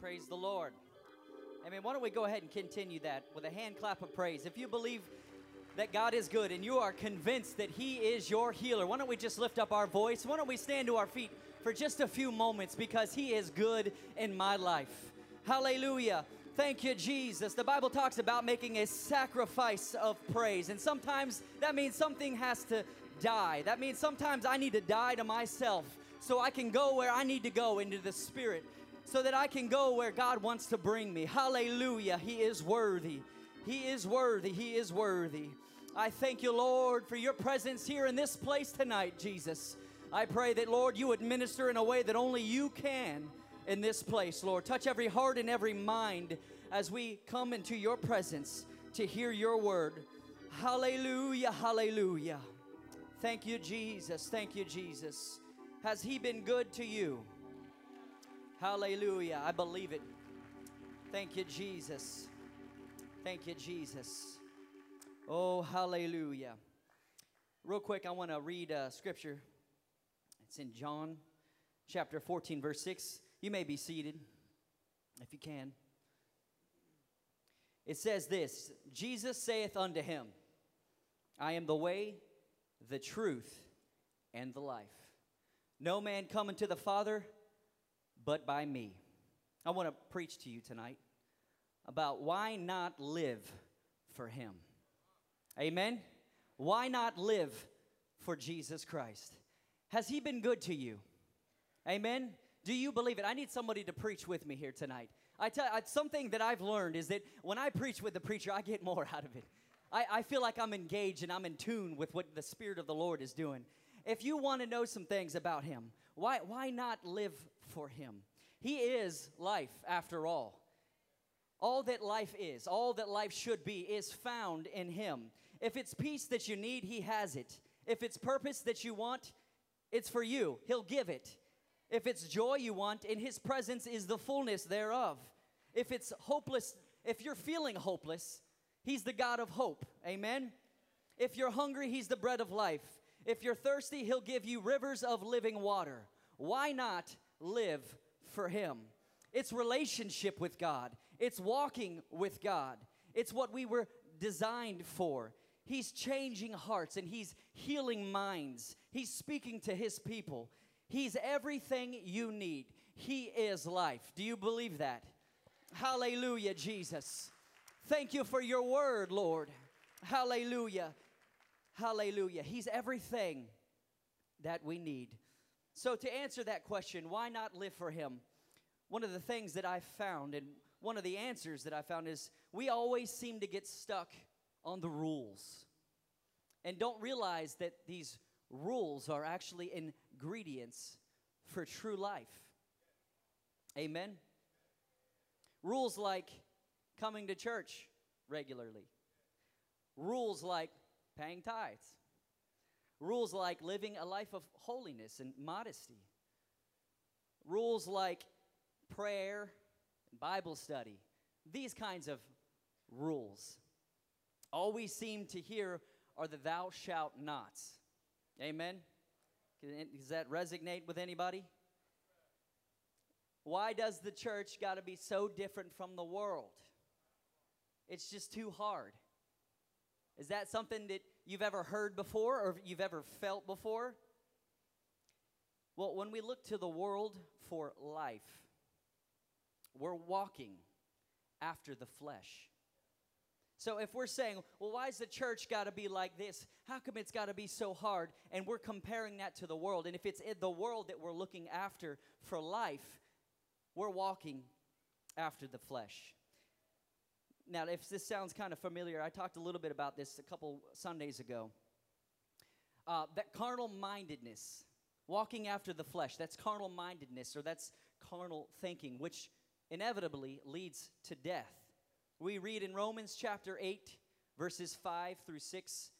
Praise the Lord. Amen. Why don't we go ahead and continue that with a hand clap of praise? If you believe that God is good and you are convinced that He is your healer, why don't we just lift up our voice? Why don't we stand to our feet for just a few moments because He is good in my life? Hallelujah. Thank you, Jesus. The Bible talks about making a sacrifice of praise, and sometimes that means something has to die. That means sometimes I need to die to myself so I can go where I need to go into the Spirit, so that I can go where God wants to bring me. Hallelujah. He is worthy. He is worthy. He is worthy. I thank you, Lord, for your presence here in this place tonight, Jesus. I pray that, Lord, you would minister in a way that only you can in this place, Lord. Touch every heart and every mind as we come into your presence to hear your word. Hallelujah, hallelujah. Thank you, Jesus. Thank you, Jesus. Has he been good to you? Hallelujah. I believe it. Thank you, Jesus. Thank you, Jesus. Oh, hallelujah. Real quick, I want to read uh, scripture. It's in John chapter 14, verse 6. You may be seated if you can. It says this Jesus saith unto him, I am the way, the truth, and the life. No man cometh to the Father but by me. I want to preach to you tonight about why not live for Him. Amen? Why not live for Jesus Christ? Has He been good to you? Amen? Do you believe it? I need somebody to preach with me here tonight. I tell you, something that I've learned is that when I preach with the preacher, I get more out of it. I, I feel like I'm engaged and I'm in tune with what the Spirit of the Lord is doing. If you want to know some things about Him, why, why not live for Him? He is life, after all. All that life is, all that life should be, is found in Him. If it's peace that you need, He has it. If it's purpose that you want, it's for you. He'll give it. If it's joy you want, in His presence is the fullness thereof. If it's hopeless, if you're feeling hopeless, He's the God of hope. Amen. If you're hungry, He's the bread of life. If you're thirsty, He'll give you rivers of living water. Why not live for Him? It's relationship with God, it's walking with God, it's what we were designed for. He's changing hearts and He's healing minds, He's speaking to His people. He's everything you need. He is life. Do you believe that? Hallelujah, Jesus. Thank you for your word, Lord. Hallelujah. Hallelujah. He's everything that we need. So, to answer that question, why not live for Him? One of the things that I found, and one of the answers that I found is we always seem to get stuck on the rules and don't realize that these rules are actually ingredients for true life. Amen. Rules like coming to church regularly, rules like paying tithes, rules like living a life of holiness and modesty, rules like prayer Bible study, these kinds of rules. All we seem to hear are the thou shalt nots. Amen? Does that resonate with anybody? Why does the church got to be so different from the world? It's just too hard. Is that something that you've ever heard before or you've ever felt before? Well, when we look to the world for life, we're walking after the flesh. So if we're saying, well, why's the church got to be like this? How come it's got to be so hard? And we're comparing that to the world. And if it's the world that we're looking after for life, we're walking after the flesh. Now, if this sounds kind of familiar, I talked a little bit about this a couple Sundays ago. Uh, that carnal mindedness, walking after the flesh, that's carnal mindedness or that's carnal thinking, which inevitably leads to death. We read in Romans chapter 8, verses 5 through 6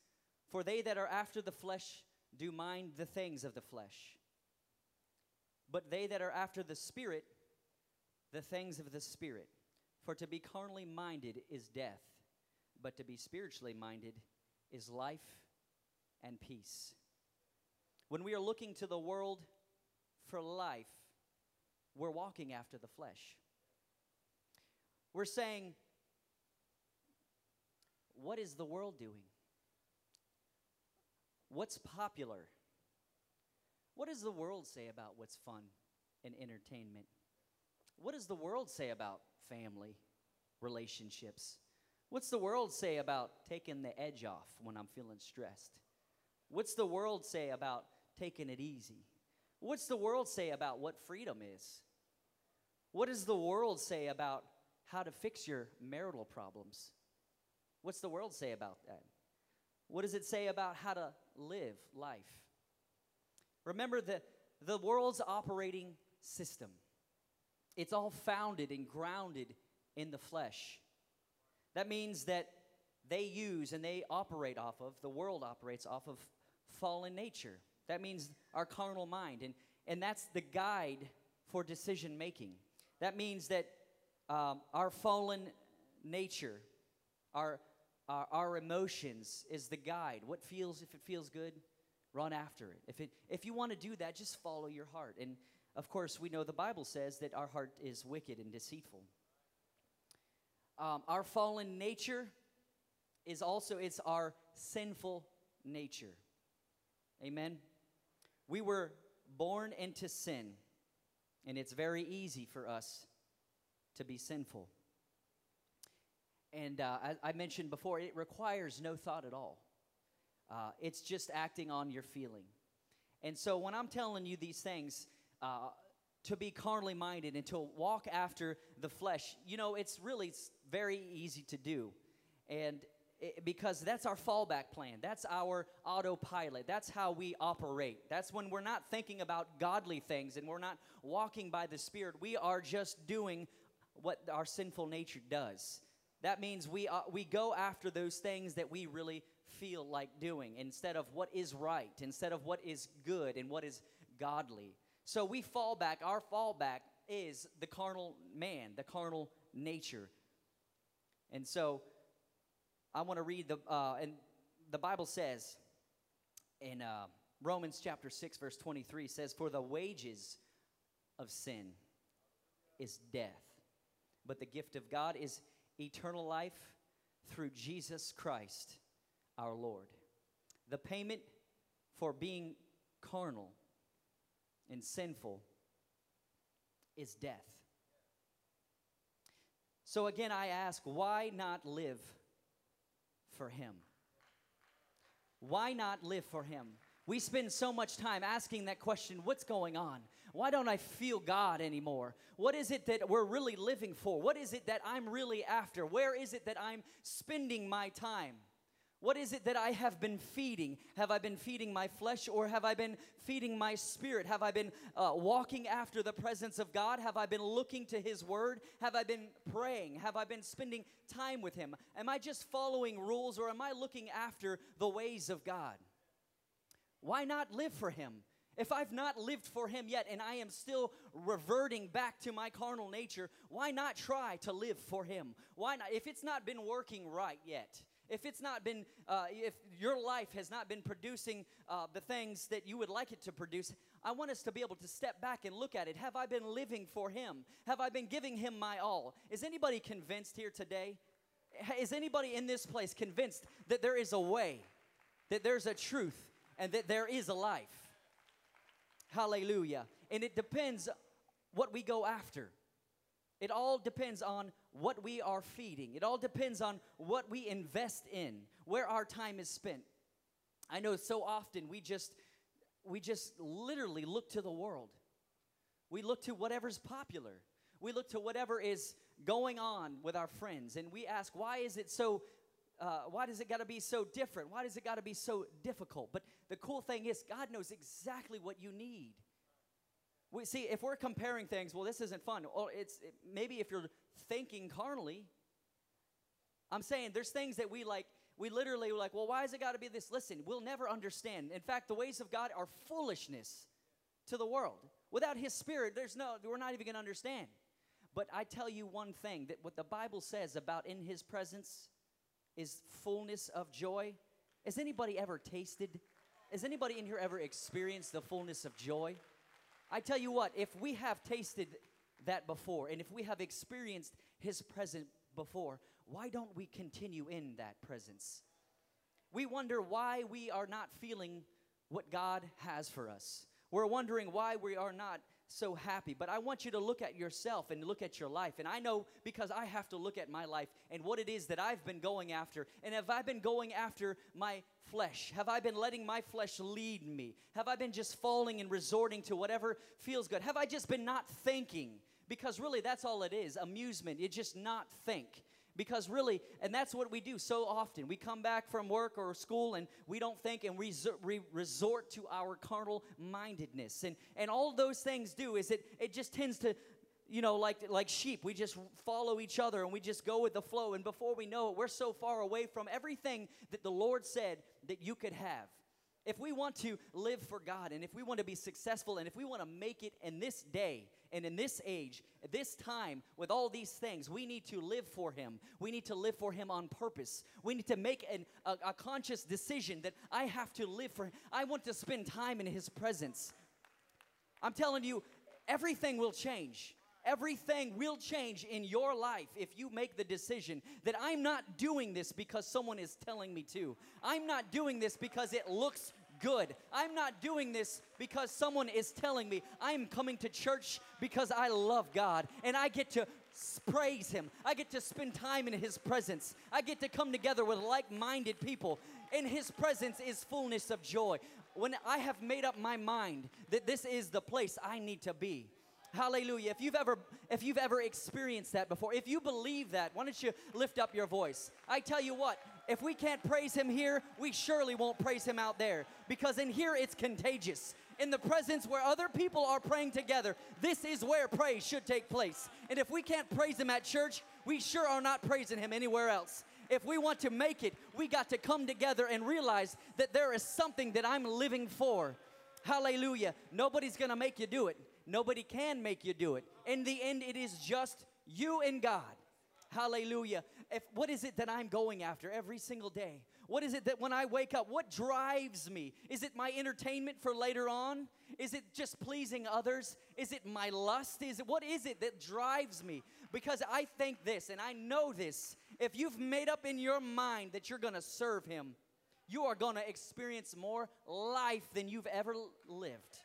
For they that are after the flesh do mind the things of the flesh, but they that are after the Spirit, the things of the Spirit. For to be carnally minded is death, but to be spiritually minded is life and peace. When we are looking to the world for life, we're walking after the flesh. we're saying, what is the world doing? What's popular? What does the world say about what's fun and entertainment? What does the world say about family, relationships? What's the world say about taking the edge off when I'm feeling stressed? What's the world say about taking it easy? What's the world say about what freedom is? What does the world say about how to fix your marital problems? What's the world say about that? What does it say about how to live life? Remember the, the world's operating system. It's all founded and grounded in the flesh. That means that they use and they operate off of, the world operates off of fallen nature. That means our carnal mind. And, and that's the guide for decision making. That means that um, our fallen nature, our, our, our emotions is the guide. What feels, if it feels good, run after it. If, it, if you want to do that, just follow your heart. And of course, we know the Bible says that our heart is wicked and deceitful. Um, our fallen nature is also it's our sinful nature. Amen. We were born into sin, and it's very easy for us to be sinful. And uh, I, I, mentioned before, it requires no thought at all. Uh, it's just acting on your feeling. And so when I'm telling you these things, uh, to be carnally minded and to walk after the flesh, you know, it's really very easy to do. And it, because that's our fallback plan. That's our autopilot. That's how we operate. That's when we're not thinking about godly things and we're not walking by the Spirit. We are just doing what our sinful nature does. That means we, uh, we go after those things that we really feel like doing instead of what is right, instead of what is good and what is godly. So we fall back. Our fallback is the carnal man, the carnal nature. And so I want to read the, uh, and the Bible says in uh, Romans chapter 6, verse 23 says, For the wages of sin is death, but the gift of God is eternal life through Jesus Christ our Lord. The payment for being carnal and sinful is death. So again, I ask, why not live for Him? Why not live for Him? We spend so much time asking that question what's going on? Why don't I feel God anymore? What is it that we're really living for? What is it that I'm really after? Where is it that I'm spending my time? What is it that I have been feeding? Have I been feeding my flesh or have I been feeding my spirit? Have I been uh, walking after the presence of God? Have I been looking to His Word? Have I been praying? Have I been spending time with Him? Am I just following rules or am I looking after the ways of God? Why not live for Him? If I've not lived for Him yet and I am still reverting back to my carnal nature, why not try to live for Him? Why not? If it's not been working right yet, if it's not been, uh, if your life has not been producing uh, the things that you would like it to produce, I want us to be able to step back and look at it. Have I been living for Him? Have I been giving Him my all? Is anybody convinced here today? Is anybody in this place convinced that there is a way, that there's a truth, and that there is a life? Hallelujah. And it depends what we go after. It all depends on what we are feeding. It all depends on what we invest in, where our time is spent. I know so often we just we just literally look to the world. We look to whatever's popular. We look to whatever is going on with our friends and we ask why is it so uh, why does it got to be so different? Why does it got to be so difficult? But the cool thing is, God knows exactly what you need. We see if we're comparing things, well, this isn't fun. Well, it's it, maybe if you're thinking carnally. I'm saying there's things that we like. We literally were like, well, why has it got to be this? Listen, we'll never understand. In fact, the ways of God are foolishness to the world. Without His Spirit, there's no. We're not even going to understand. But I tell you one thing: that what the Bible says about in His presence is fullness of joy. Has anybody ever tasted? Has anybody in here ever experienced the fullness of joy? I tell you what, if we have tasted that before, and if we have experienced His presence before, why don't we continue in that presence? We wonder why we are not feeling what God has for us. We're wondering why we are not so happy. But I want you to look at yourself and look at your life. And I know because I have to look at my life and what it is that I've been going after. And have I been going after my flesh? Have I been letting my flesh lead me? Have I been just falling and resorting to whatever feels good? Have I just been not thinking? Because really, that's all it is amusement. It's just not think because really, and that's what we do so often. We come back from work or school and we don't think and we resort to our carnal mindedness. And, and all those things do is it, it just tends to, you know, like, like sheep, we just follow each other and we just go with the flow. And before we know it, we're so far away from everything that the Lord said that you could have. If we want to live for God and if we want to be successful and if we want to make it in this day and in this age, this time, with all these things, we need to live for Him. We need to live for Him on purpose. We need to make an, a, a conscious decision that I have to live for Him. I want to spend time in His presence. I'm telling you, everything will change. Everything will change in your life if you make the decision that I'm not doing this because someone is telling me to. I'm not doing this because it looks good. I'm not doing this because someone is telling me. I'm coming to church because I love God and I get to praise Him. I get to spend time in His presence. I get to come together with like minded people. In His presence is fullness of joy. When I have made up my mind that this is the place I need to be, Hallelujah. If you've ever if you've ever experienced that before, if you believe that, why don't you lift up your voice? I tell you what, if we can't praise him here, we surely won't praise him out there because in here it's contagious. In the presence where other people are praying together, this is where praise should take place. And if we can't praise him at church, we sure are not praising him anywhere else. If we want to make it, we got to come together and realize that there is something that I'm living for. Hallelujah. Nobody's going to make you do it. Nobody can make you do it. In the end, it is just you and God. Hallelujah. If, what is it that I'm going after every single day? What is it that when I wake up, what drives me? Is it my entertainment for later on? Is it just pleasing others? Is it my lust? Is it what is it that drives me? Because I think this and I know this. If you've made up in your mind that you're going to serve him, you are going to experience more life than you've ever lived.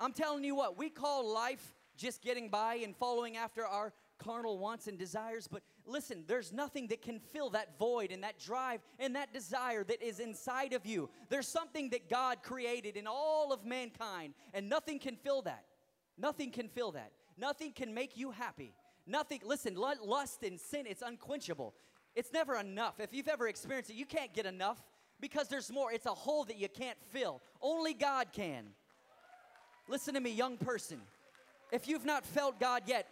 I'm telling you what, we call life just getting by and following after our carnal wants and desires. But listen, there's nothing that can fill that void and that drive and that desire that is inside of you. There's something that God created in all of mankind, and nothing can fill that. Nothing can fill that. Nothing can make you happy. Nothing, listen, lust and sin, it's unquenchable. It's never enough. If you've ever experienced it, you can't get enough because there's more. It's a hole that you can't fill. Only God can. Listen to me, young person. If you've not felt God yet,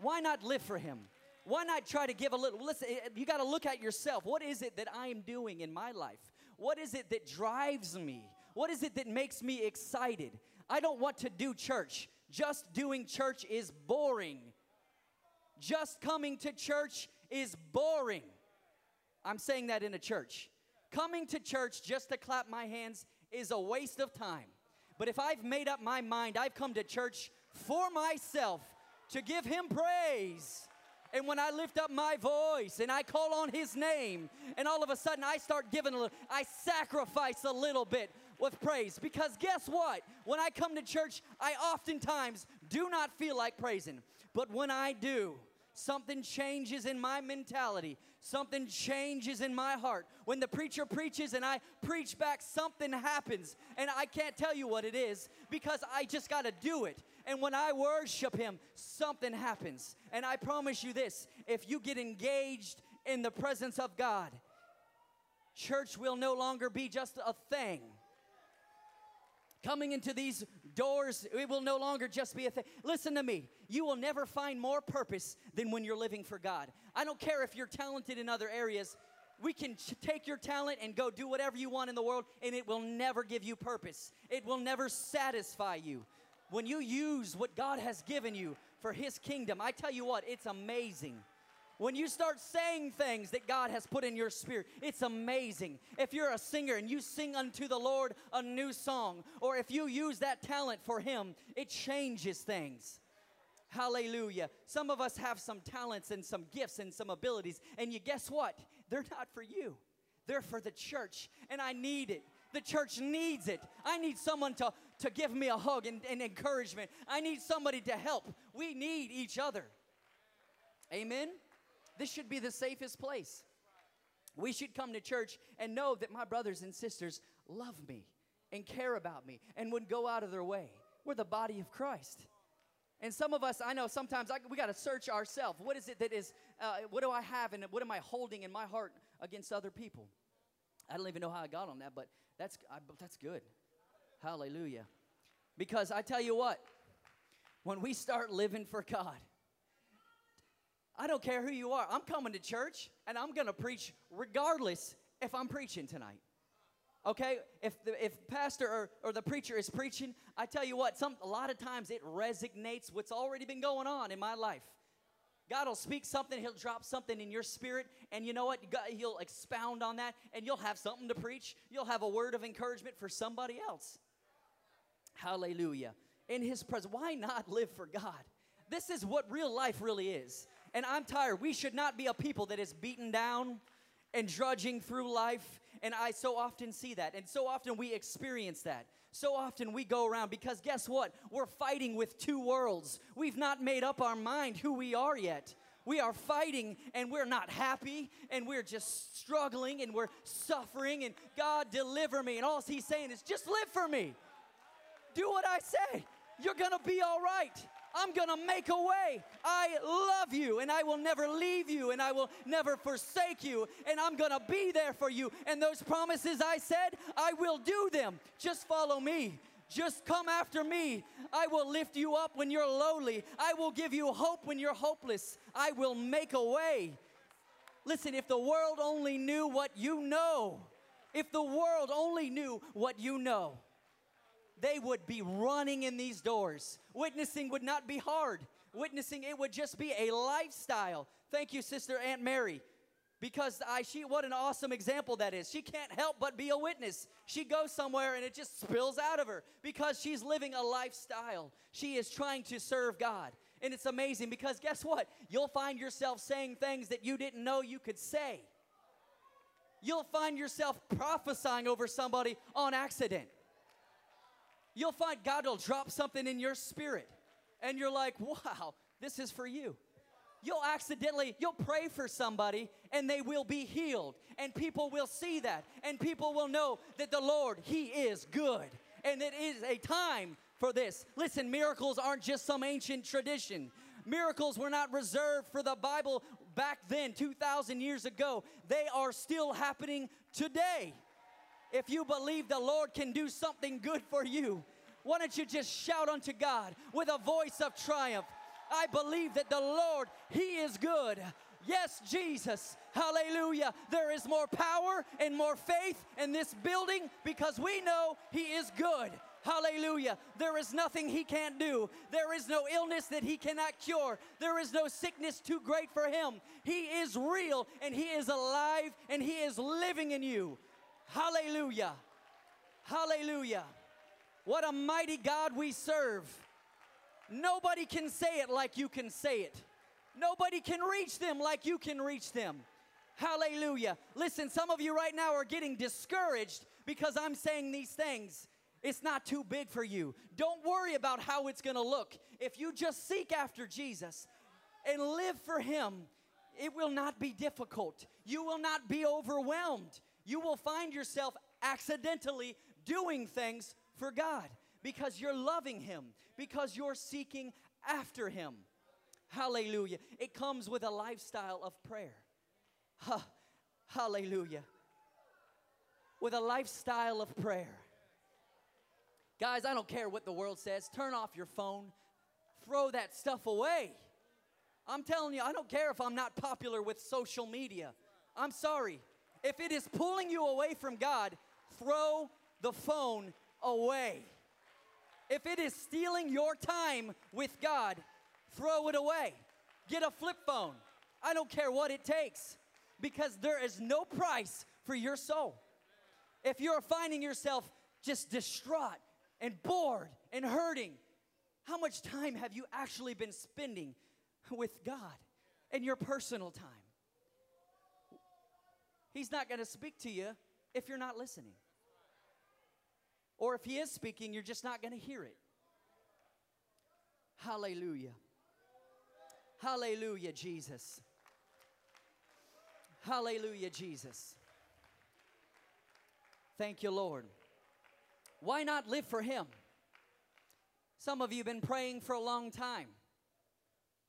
why not live for Him? Why not try to give a little? Listen, eh, you got to look at yourself. What is it that I am doing in my life? What is it that drives me? What is it that makes me excited? I don't want to do church. Just doing church is boring. Just coming to church is boring. I'm saying that in a church. Coming to church just to clap my hands is a waste of time. But if I've made up my mind, I've come to church for myself to give him praise. And when I lift up my voice and I call on his name, and all of a sudden I start giving a little, I sacrifice a little bit with praise. Because guess what? When I come to church, I oftentimes do not feel like praising. But when I do, something changes in my mentality. Something changes in my heart. When the preacher preaches and I preach back, something happens. And I can't tell you what it is because I just got to do it. And when I worship Him, something happens. And I promise you this if you get engaged in the presence of God, church will no longer be just a thing coming into these doors, it will no longer just be a thing. Listen to me. You will never find more purpose than when you're living for God. I don't care if you're talented in other areas. We can take your talent and go do whatever you want in the world, and it will never give you purpose. It will never satisfy you. When you use what God has given you for His kingdom, I tell you what, it's amazing. When you start saying things that God has put in your spirit, it's amazing. If you're a singer and you sing unto the Lord a new song, or if you use that talent for Him, it changes things. Hallelujah. Some of us have some talents and some gifts and some abilities, and you guess what? They're not for you. They're for the church, and I need it. The church needs it. I need someone to, to give me a hug and, and encouragement. I need somebody to help. We need each other. Amen? This should be the safest place. We should come to church and know that my brothers and sisters love me and care about me and would go out of their way. We're the body of Christ. And some of us, I know sometimes I, we got to search ourselves. What is it that is, uh, what do I have and what am I holding in my heart against other people? I don't even know how I got on that, but that's, I, that's good. Hallelujah. Because I tell you what, when we start living for God, I don't care who you are. I'm coming to church and I'm going to preach regardless if I'm preaching tonight. Okay? If the if pastor or, or the preacher is preaching, I tell you what, some a lot of times it resonates what's already been going on in my life. God will speak something, He'll drop something in your spirit, and you know what? God, he'll expound on that, and you'll have something to preach. You'll have a word of encouragement for somebody else. Hallelujah. In His presence. Why not live for God? This is what real life really is. And I'm tired. We should not be a people that is beaten down and drudging through life. And I so often see that. And so often we experience that. So often we go around because guess what? We're fighting with two worlds. We've not made up our mind who we are yet. We are fighting and we're not happy and we're just struggling and we're suffering and God deliver me. And all He's saying is just live for me. Do what I say. You're going to be all right. I'm to make a way. I love you and I will never leave you and I will never forsake you and I'm to be there for you. And those promises I said, I will do them. Just follow me. Just come after me. I will lift you up when you're lowly. I will give you hope when you're hopeless. I will make a way. Listen, if the world only knew what you know, if the world only knew what you know, they would be running in these doors. Witnessing would not be hard. Witnessing, it would just be a lifestyle. Thank you, Sister Aunt Mary. Because I, she, what an awesome example that is. She can't help but be a witness. She goes somewhere and it just spills out of her because she's living a lifestyle. She is trying to serve God. And it's amazing because guess what? You'll find yourself saying things that you didn't know you could say. You'll find yourself prophesying over somebody on accident you'll find God will drop something in your spirit. And you're like, wow, this is for you. You'll accidentally, you'll pray for somebody and they will be healed. And people will see that. And people will know that the Lord, He is good. And it is a time for this. Listen, miracles aren't just some ancient tradition. Miracles were not reserved for the Bible back then, 2,000 years ago. They are still happening today. If you believe the Lord can do something good for you, why don't you just shout unto God with a voice of triumph? I believe that the Lord, He is good. Yes, Jesus. Hallelujah. There is more power and more faith in this building because we know He is good. Hallelujah. There is nothing He can't do. There is no illness that He cannot cure. There is no sickness too great for Him. He is real and He is alive and He is living in you. Hallelujah. Hallelujah. What a mighty God we serve. Nobody can say it like you can say it. Nobody can reach them like you can reach them. Hallelujah. Listen, some of you right now are getting discouraged because I'm saying these things. It's not too big for you. Don't worry about how it's going to look. If you just seek after Jesus and live for Him, it will not be difficult. You will not be overwhelmed you will find yourself accidentally doing things for God because you're loving Him, because you're seeking after Him. Hallelujah. It comes with a lifestyle of prayer. Ha, hallelujah. With a lifestyle of prayer. Guys, I don't care what the world says. Turn off your phone, throw that stuff away. I'm telling you, I don't care if I'm not popular with social media. I'm sorry. If it is pulling you away from God, throw the phone away. If it is stealing your time with God, throw it away. Get a flip phone. I don't care what it takes because there is no price for your soul. If you're finding yourself just distraught and bored and hurting, How much time have you actually been spending with God in your personal time? He's not going to speak to you if you're not listening. Or if He is speaking, you're just not going to hear it. Hallelujah. Hallelujah, Jesus. Hallelujah, Jesus. Thank you, Lord. Why not live for Him? Some of you have been praying for a long time.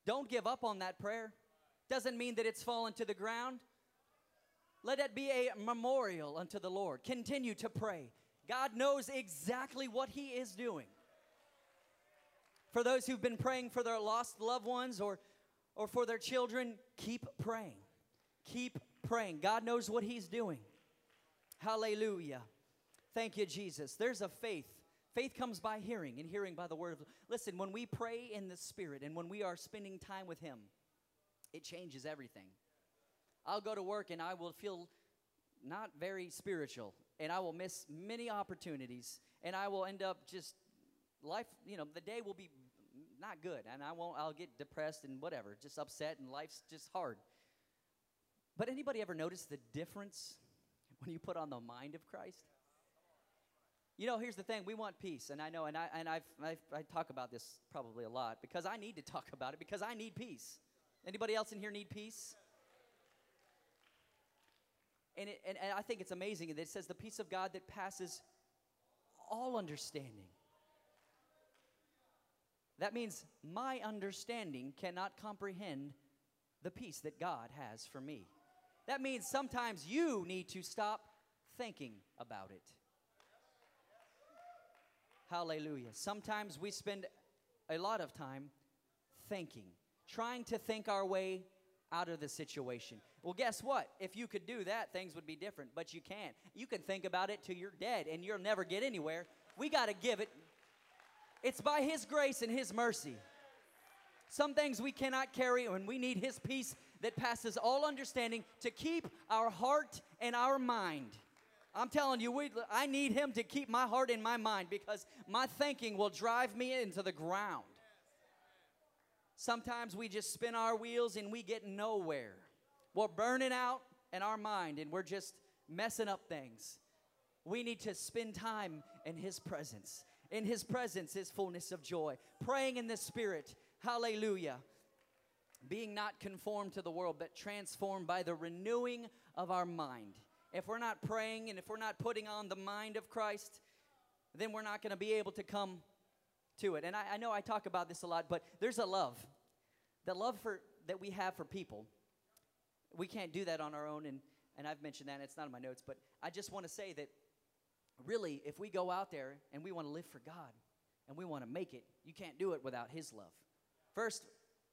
Don't give up on that prayer. Doesn't mean that it's fallen to the ground. Let it be a memorial unto the Lord. Continue to pray. God knows exactly what He is doing. For those who've been praying for their lost loved ones or, or for their children, keep praying. Keep praying. God knows what He's doing. Hallelujah. Thank you, Jesus. There's a faith. Faith comes by hearing, and hearing by the word of. Listen, when we pray in the Spirit and when we are spending time with Him, it changes everything. I'll go to work and I will feel not very spiritual, and I will miss many opportunities, and I will end up just life. You know, the day will be not good, and I won't. I'll get depressed and whatever, just upset, and life's just hard. But anybody ever notice the difference when you put on the mind of Christ? You know, here's the thing: we want peace, and I know, and I and I've, I've I talk about this probably a lot because I need to talk about it because I need peace. Anybody else in here need peace? And, it, and, and I think it's amazing that it says the peace of God that passes all understanding. That means my understanding cannot comprehend the peace that God has for me. That means sometimes you need to stop thinking about it. Hallelujah. Sometimes we spend a lot of time thinking, trying to think our way out of the situation. Well, guess what? If you could do that, things would be different, but you can't. You can think about it till you're dead and you'll never get anywhere. We got to give it. It's by His grace and His mercy. Some things we cannot carry, and we need His peace that passes all understanding to keep our heart and our mind. I'm telling you, we, I need Him to keep my heart and my mind because my thinking will drive me into the ground. Sometimes we just spin our wheels and we get nowhere. We're burning out in our mind and we're just messing up things. We need to spend time in His presence. In His presence is fullness of joy. Praying in the Spirit. Hallelujah. Being not conformed to the world, but transformed by the renewing of our mind. If we're not praying and if we're not putting on the mind of Christ, then we're not going to be able to come to it. And I, I, know I talk about this a lot, but there's a love. The love for, that we have for people. We can't do that on our own, and, and I've mentioned that, and it's not in my notes, but I just want to say that really, if we go out there and we want to live for God and we want to make it, you can't do it without His love. First,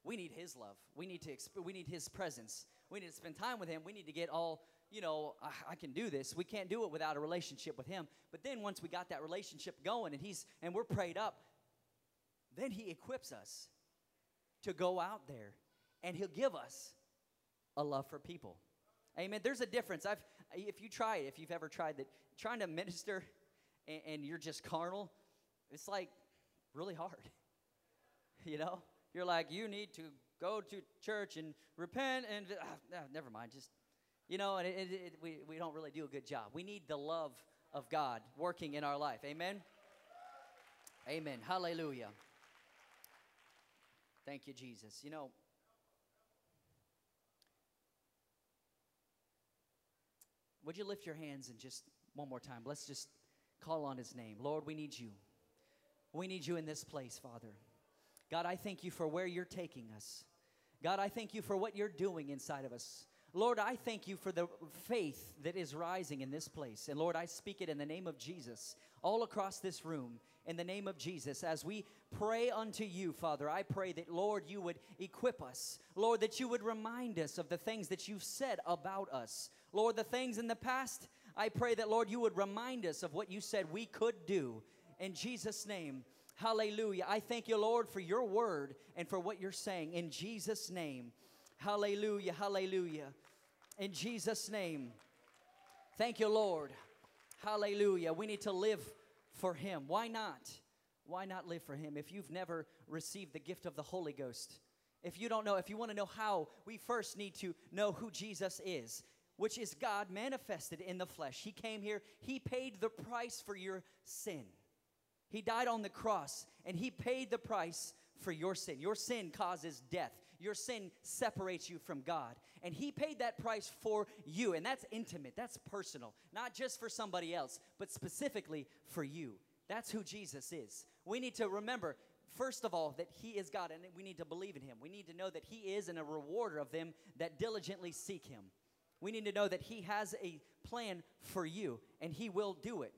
we need His love. We need to exp- we need His presence. We need to spend time with Him. We need to get all you know. I, I can do this. We can't do it without a relationship with Him. But then once we got that relationship going and He's and we're prayed up, then He equips us to go out there and He'll give us a love for people. Amen. There's a difference. I've, if you try it, if you've ever tried that, trying to minister and, and you're just carnal, it's like really hard. you know, you're like, you need to go to church and repent and uh, never mind. Just, you know, and it, it, we, we don't really do a good job. We need the love of God working in our life. Amen. Amen. Hallelujah. Thank you, Jesus. You know, would you lift your hands and just one more time? Let's just call on his name. Lord, we need you. We need you in this place, Father. God, I thank you for where you're taking us. God, I thank you for what you're doing inside of us. Lord, I thank you for the faith that is rising in this place. And Lord, I speak it in the name of Jesus all across this room in the name of Jesus. As we pray unto you, Father, I pray that, Lord, you would equip us. Lord, that you would remind us of the things that you've said about us. Lord, the things in the past, I pray that, Lord, you would remind us of what you said we could do. In Jesus' name, hallelujah. I thank you, Lord, for your word and for what you're saying. In Jesus' name, hallelujah, hallelujah. In Jesus' name, thank you, Lord. Hallelujah. We need to live for Him. Why not? why not live for Him? If you've never received the gift of the Holy Ghost, if you don't know, if you want to know how, we first need to know who Jesus is, which is God manifested in the flesh. He came here, He paid the price for your sin. He died on the cross, and He paid the price for your sin. Your sin causes death. Your sin separates you from God. And He paid that price for you. And that's intimate, that's personal, not just for somebody else, but specifically for you. That's who Jesus is. We need to remember, first of all, that He is God, and we need to believe in Him. We need to know that He is and a rewarder of them that diligently seek Him. We need to know that He has a plan for you, and He will do it.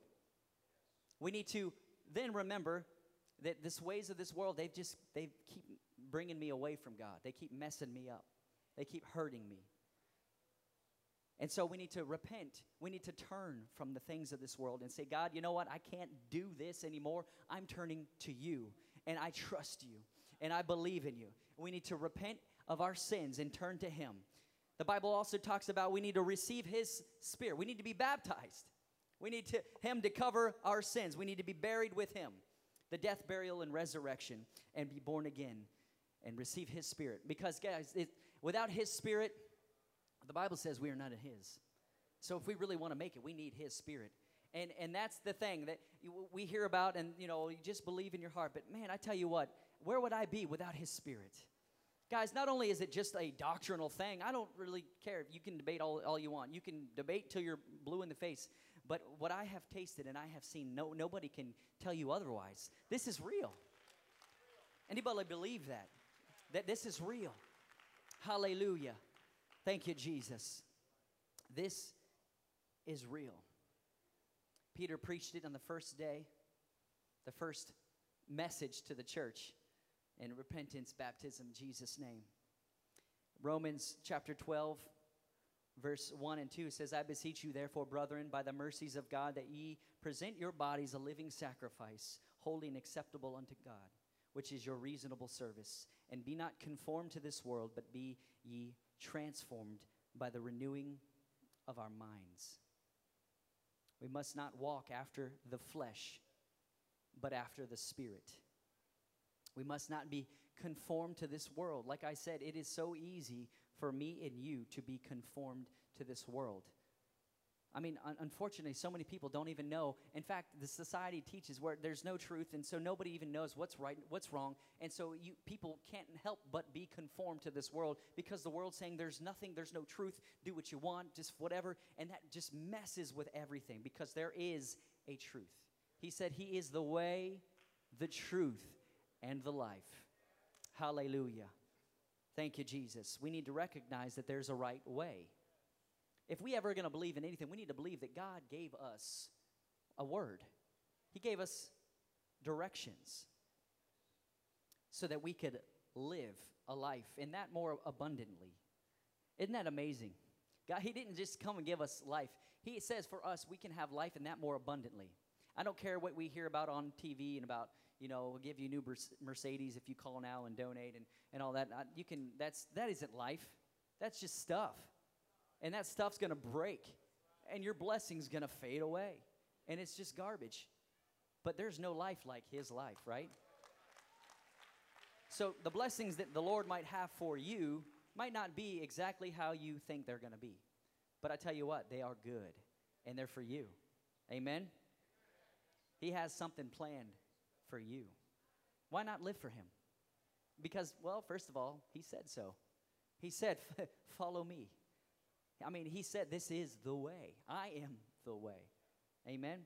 We need to then remember that this ways of this world, they just they keep bringing me away from God. They keep messing me up. They keep hurting me. And so we need to repent. We need to turn from the things of this world and say, God, you know what? I can't do this anymore. I'm turning to you, and I trust you, and I believe in you. We need to repent of our sins and turn to Him. The Bible also talks about we need to receive His Spirit. We need to be baptized. We need to, Him to cover our sins. We need to be buried with Him, the death, burial, and resurrection, and be born again and receive His Spirit. Because, guys, it, without His Spirit, the Bible says we are not in His. So if we really want to make it, we need His Spirit. And, and that's the thing that we hear about, and you know, you just believe in your heart. But man, I tell you what, where would I be without His Spirit? Guys, not only is it just a doctrinal thing, I don't really care. You can debate all, all you want. You can debate till you're blue in the face. But what I have tasted and I have seen, no, nobody can tell you otherwise. This is real. Anybody believe that? That this is real. Hallelujah. Thank you, Jesus. This is real. Peter preached it on the first day, the first message to the church in repentance, baptism, Jesus' name. Romans chapter 12, verse 1 and 2 says, I beseech you, therefore, brethren, by the mercies of God, that ye present your bodies a living sacrifice, holy and acceptable unto God, which is your reasonable service. And be not conformed to this world, but be ye transformed by the renewing of our minds. We must not walk after the flesh, but after the Spirit. We must not be conformed to this world. Like I said, it is so easy for me and you to be conformed to this world. I mean, un- unfortunately, so many people don't even know. In fact, the society teaches where there's no truth, and so nobody even knows what's right, what's wrong, and so you people can't help but be conformed to this world because the world's saying there's nothing, there's no truth. Do what you want, just whatever, and that just messes with everything because there is a truth. He said He is the way, the truth, and the life. Hallelujah. Thank you, Jesus. We need to recognize that there's a right way. If we ever going to believe in anything, we need to believe that God gave us a word. He gave us directions so that we could live a life in that more abundantly. Isn't that amazing? God, He didn't just come and give us life. He says for us, we can have life in that more abundantly. I don't care what we hear about on TV and about you know, we'll give you new Mercedes if you call now and donate and, and all that. You can, that's, that isn't life. That's just stuff. And that stuff's going to break. And your blessing's going to fade away. And it's just garbage. But there's no life like his life, right? So the blessings that the Lord might have for you might not be exactly how you think they're going to be. But I tell you what, they are good. And they're for you. Amen? He has something planned for you. Why not live for him? Because, well, first of all, he said so. He said, Follow me. I mean, he said, This is the way. I am the way. Amen?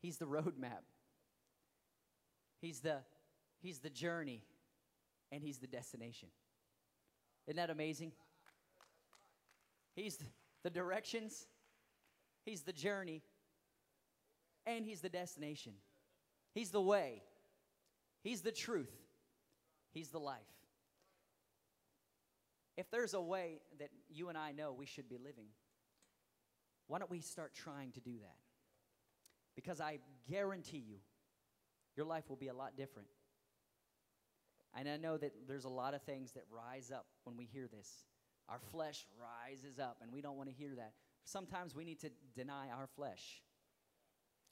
He's the roadmap. He's the, he's the journey, and he's the destination. Isn't that amazing? He's the directions, he's the journey, and He's the destination. He's the way, He's the truth, He's the life. If there's a way that you and I know we should be living, why don't we start trying to do that? Because I guarantee you, your life will be a lot different. And I know that there's a lot of things that rise up when we hear this. Our flesh rises up, and we don't want to hear that. Sometimes we need to deny our flesh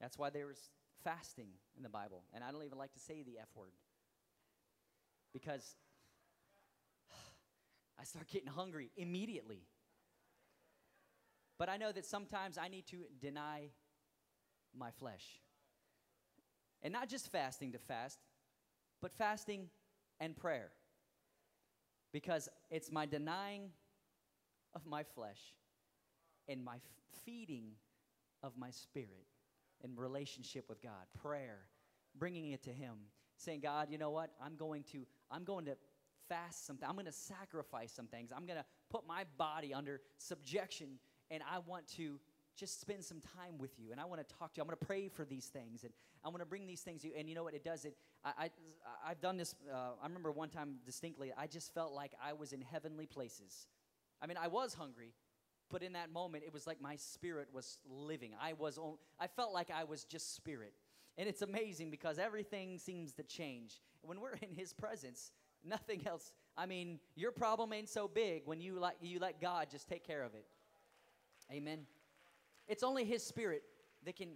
that's why there was fasting in the Bible. And I don't even like to say the F word because I start getting hungry immediately. But I know that sometimes I need to deny my flesh. And not just fasting to fast, but fasting and prayer. Because it's my denying of my flesh and my feeding of my spirit in relationship with God. Prayer, bringing it to Him, saying, God, you know what? I'm going to, I'm going to fast something. I'm going to sacrifice some things. I'm going to put my body under subjection, and I want to just spend some time with you and I want to talk to you. I'm going to pray for these things and I want to bring these things to you. And you know what? It does it. I, I, have done this. Uh, I remember one time distinctly, I just felt like I was in heavenly places. I mean, I was hungry, but in that moment, it was like my spirit was living. I was, on, I felt like I was just spirit. And it's amazing because everything seems to change. When we're in His presence, nothing else. I mean, your problem ain't so big when you let, you let God just take care of it. Amen. It's only His Spirit that can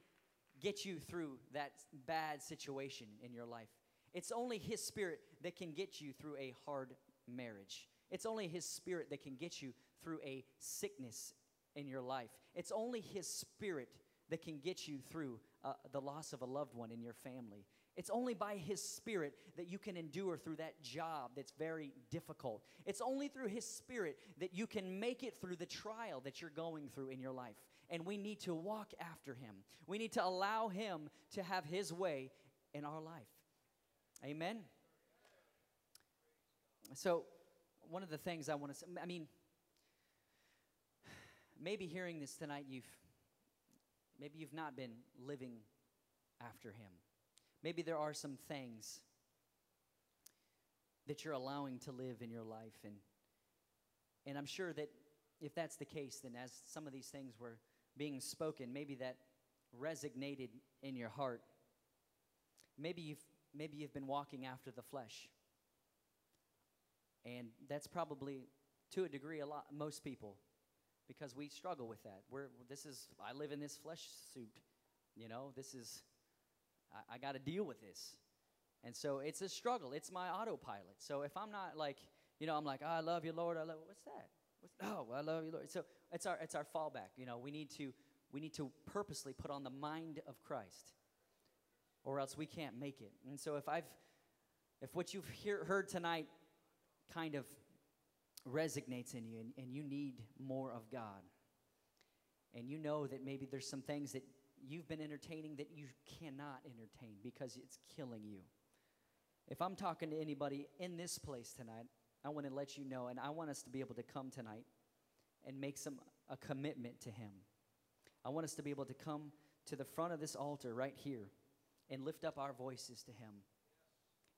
get you through that bad situation in your life. It's only His Spirit that can get you through a hard marriage. It's only His Spirit that can get you through a sickness in your life. It's only His Spirit that can get you through uh, the loss of a loved one in your family. It's only by His Spirit that you can endure through that job that's very difficult. It's only through His Spirit that you can make it through the trial that you're going through in your life and we need to walk after him. We need to allow him to have his way in our life. Amen. So, one of the things I want to say, I mean, maybe hearing this tonight, you've maybe you've not been living after him. Maybe there are some things that you're allowing to live in your life and and I'm sure that if that's the case, then as some of these things were being spoken, maybe that resonated in your heart. Maybe you've, maybe you've been walking after the flesh. And that's probably, to a degree, a lot, most people, because we struggle with that. We're, this is, I live in this flesh suit. You know, this is, I, I got to deal with this. And so it's a struggle. It's my autopilot. So if I'm not like, you know, I'm like, oh, I love you, Lord. I love, what's that? What's, oh, I love you, Lord. So it's our, it's our fallback. You know, we need to, we need to purposely put on the mind of Christ or else we can't make it. And so if I've, if what you've hear, heard tonight kind of resonates in you and, and you need more of God, and you know that maybe there's some things that you've been entertaining that you cannot entertain because it's killing you. If I'm talking to anybody in this place tonight, I want to let you know, and I want us to be able to come tonight and make some a commitment to Him. I want us to be able to come to the front of this altar right here and lift up our voices to Him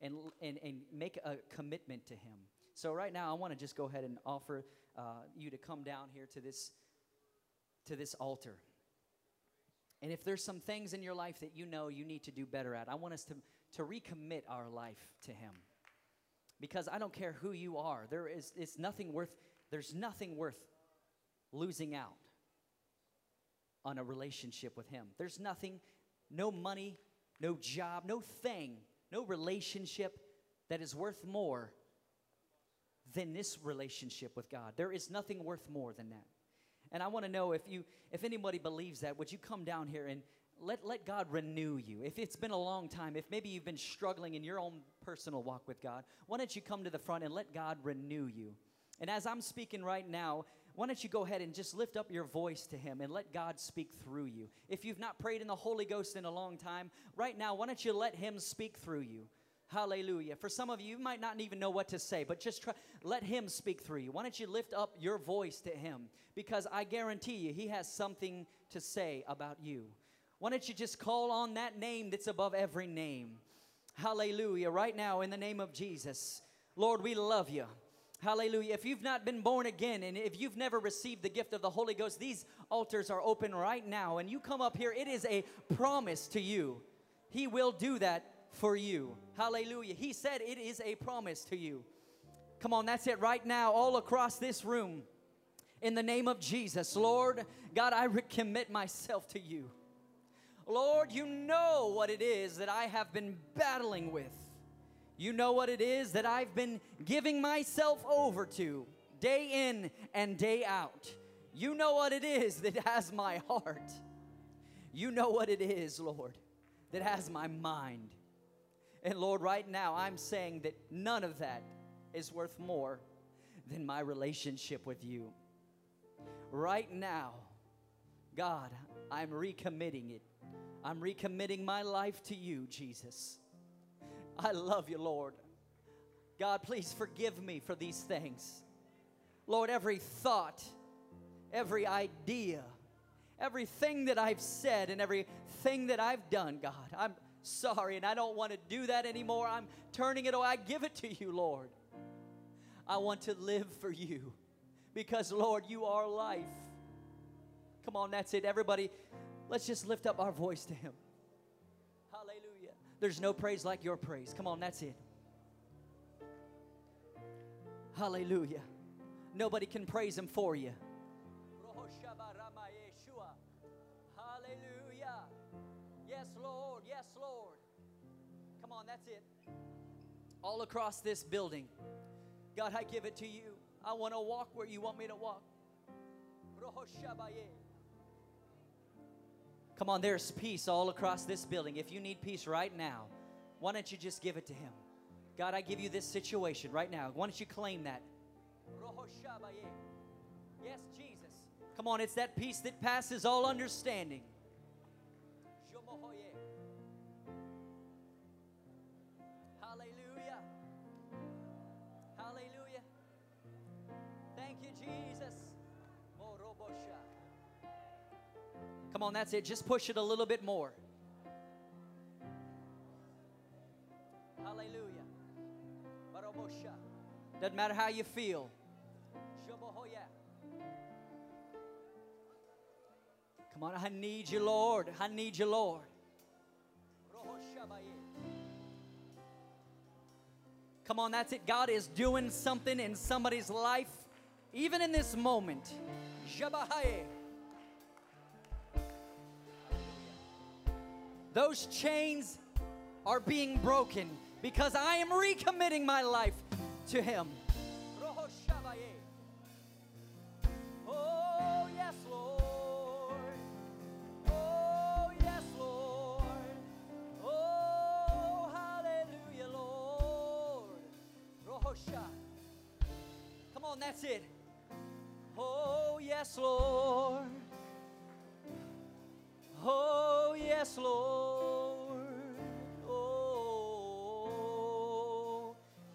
and, and, and make a commitment to Him. So, right now, I want to just go ahead and offer uh, you to come down here to this, to this altar. And if there's some things in your life that you know you need to do better at, I want us to, to recommit our life to Him. Because I don't care who you are, there is it's nothing worth, there's nothing worth losing out on a relationship with Him. There's nothing, no money, no job, no thing, no relationship that is worth more than this relationship with God. There is nothing worth more than that. And I want to know if you if anybody believes that, would you come down here and let, let God renew you. If it's been a long time, if maybe you've been struggling in your own personal walk with God, why don't you come to the front and let God renew you? And as I'm speaking right now, why don't you go ahead and just lift up your voice to Him and let God speak through you? If you've not prayed in the Holy Ghost in a long time, right now, why don't you let Him speak through you? Hallelujah. For some of you, you might not even know what to say, but just try, let Him speak through you. Why don't you lift up your voice to Him? Because I guarantee you, He has something to say about you. Why don't you just call on that name that's above every name? Hallelujah. Right now, in the name of Jesus. Lord, we love you. Hallelujah. If you've not been born again and if you've never received the gift of the Holy Ghost, these altars are open right now. And you come up here, it is a promise to you. He will do that for you. Hallelujah. He said it is a promise to you. Come on, that's it right now, all across this room. In the name of Jesus, Lord, God, I recommit myself to you. Lord, you know what it is that I have been battling with. You know what it is that I've been giving myself over to day in and day out. You know what it is that has my heart. You know what it is, Lord, that has my mind. And Lord, right now I'm saying that none of that is worth more than my relationship with you. Right now, God, I'm recommitting it. I'm recommitting my life to you, Jesus. I love you, Lord. God, please forgive me for these things. Lord, every thought, every idea, everything that I've said, and everything that I've done, God, I'm sorry and I don't want to do that anymore. I'm turning it away. I give it to you, Lord. I want to live for you because, Lord, you are life. Come on, that's it. Everybody, let's just lift up our voice to Him. Hallelujah. There's no praise like your praise. Come on, that's it. Hallelujah. Nobody can praise Him for you. On, that's it. All across this building. God, I give it to you. I want to walk where you want me to walk. Come on, there's peace all across this building. If you need peace right now, why don't you just give it to Him? God, I give you this situation right now. Why don't you claim that? Yes, Jesus. Come on, it's that peace that passes all understanding. Come on, that's it. Just push it a little bit more. Hallelujah. Doesn't matter how you feel. Come on, I need you, Lord. I need you, Lord. Come on, that's it. God is doing something in somebody's life, even in this moment. Those chains are being broken because I am recommitting my life to Him. Oh, yes, Lord. Oh, yes, Lord. Oh, hallelujah, Lord. Come on, that's it. Oh, yes, Lord. Oh, yes, Lord. Oh,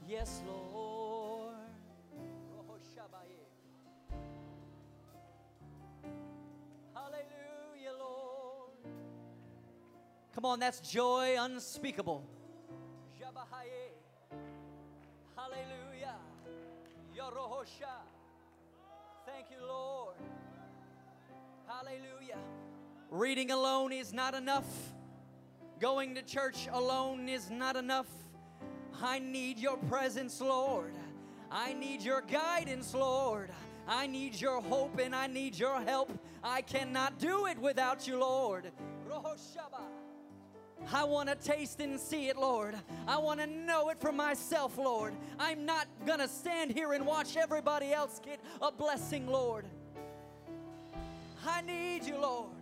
yes, Lord. Oh, Hallelujah, Lord. Come on, that's joy unspeakable. Hallelujah. Yorohosha. Thank you, Lord. Hallelujah. Reading alone is not enough. Going to church alone is not enough. I need your presence, Lord. I need your guidance, Lord. I need your hope and I need your help. I cannot do it without you, Lord. I want to taste and see it, Lord. I want to know it for myself, Lord. I'm not going to stand here and watch everybody else get a blessing, Lord. I need you, Lord.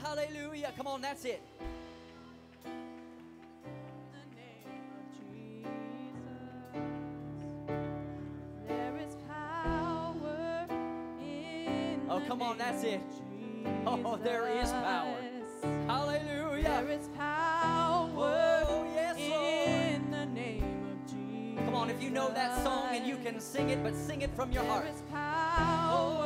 Hallelujah, hallelujah. Come on, that's it. the name of Jesus. There is power in Oh, come on, that's it. Oh, there is power. Hallelujah. There is power Oh, yes, in the name of Jesus. Come on, if you know that song and you can sing it, but sing it from your heart. There is power Oh,